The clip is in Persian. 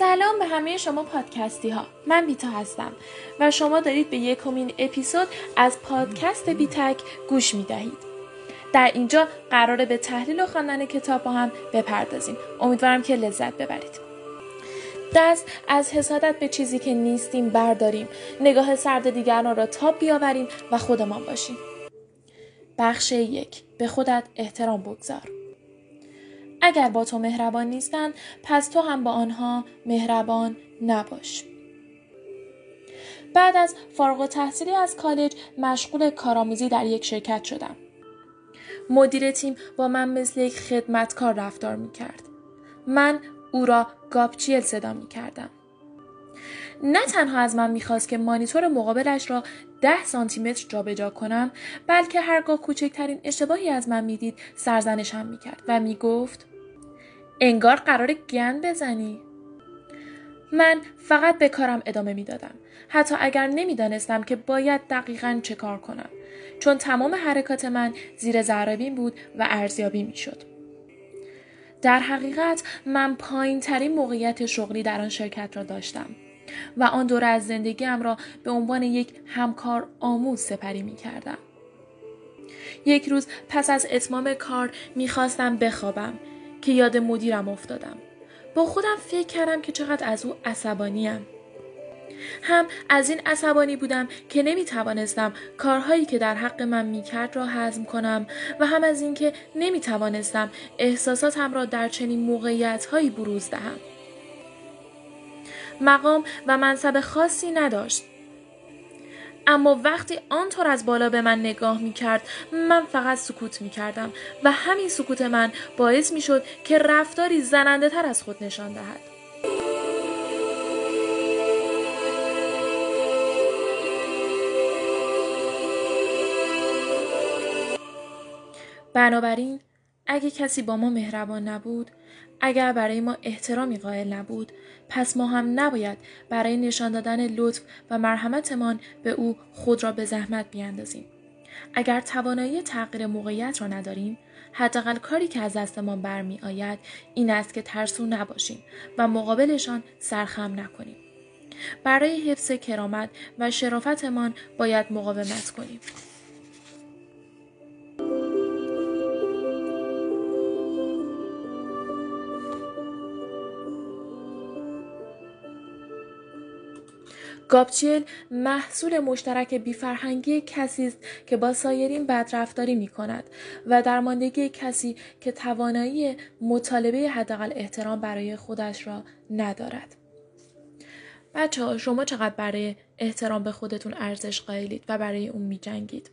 سلام به همه شما پادکستی ها من بیتا هستم و شما دارید به یکمین اپیزود از پادکست بیتک گوش می دهید در اینجا قراره به تحلیل و خواندن کتاب با هم بپردازیم. امیدوارم که لذت ببرید. دست از حسادت به چیزی که نیستیم برداریم. نگاه سرد دیگران را تاب بیاوریم و خودمان باشیم. بخش یک. به خودت احترام بگذار. اگر با تو مهربان نیستند پس تو هم با آنها مهربان نباش بعد از فارغ تحصیلی از کالج مشغول کارآموزی در یک شرکت شدم مدیر تیم با من مثل یک خدمتکار رفتار می کرد. من او را گاپچیل صدا می کردم. نه تنها از من می‌خواست که مانیتور مقابلش را ده سانتیمتر جابجا کنم بلکه هرگاه کوچکترین اشتباهی از من می‌دید سرزنشم می‌کرد و می‌گفت انگار قرار گند بزنی. من فقط به کارم ادامه می‌دادم. حتی اگر نمی‌دانستم که باید دقیقا چه کار کنم. چون تمام حرکات من زیر ذربین بود و ارزیابی می‌شد. در حقیقت من پایین ترین موقعیت شغلی در آن شرکت را داشتم و آن دوره از زندگیم را به عنوان یک همکار آموز سپری می کردم. یک روز پس از اتمام کار می‌خواستم بخوابم. که یاد مدیرم افتادم. با خودم فکر کردم که چقدر از او عصبانیم. هم از این عصبانی بودم که نمی توانستم کارهایی که در حق من می کرد را حزم کنم و هم از اینکه نمی توانستم احساساتم را در چنین موقعیت هایی بروز دهم. مقام و منصب خاصی نداشت. اما وقتی آنطور از بالا به من نگاه می کرد من فقط سکوت می کردم و همین سکوت من باعث می شد که رفتاری زننده تر از خود نشان دهد. بنابراین اگه کسی با ما مهربان نبود اگر برای ما احترامی قائل نبود پس ما هم نباید برای نشان دادن لطف و مرحمتمان به او خود را به زحمت بیاندازیم. اگر توانایی تغییر موقعیت را نداریم حداقل کاری که از دستمان برمی آید این است که ترسو نباشیم و مقابلشان سرخم نکنیم. برای حفظ کرامت و شرافتمان باید مقاومت کنیم. گابچیل محصول مشترک بیفرهنگی کسی است که با سایرین بدرفتاری می کند و درماندگی کسی که توانایی مطالبه حداقل احترام برای خودش را ندارد. بچه شما چقدر برای احترام به خودتون ارزش قائلید و برای اون می جنگید؟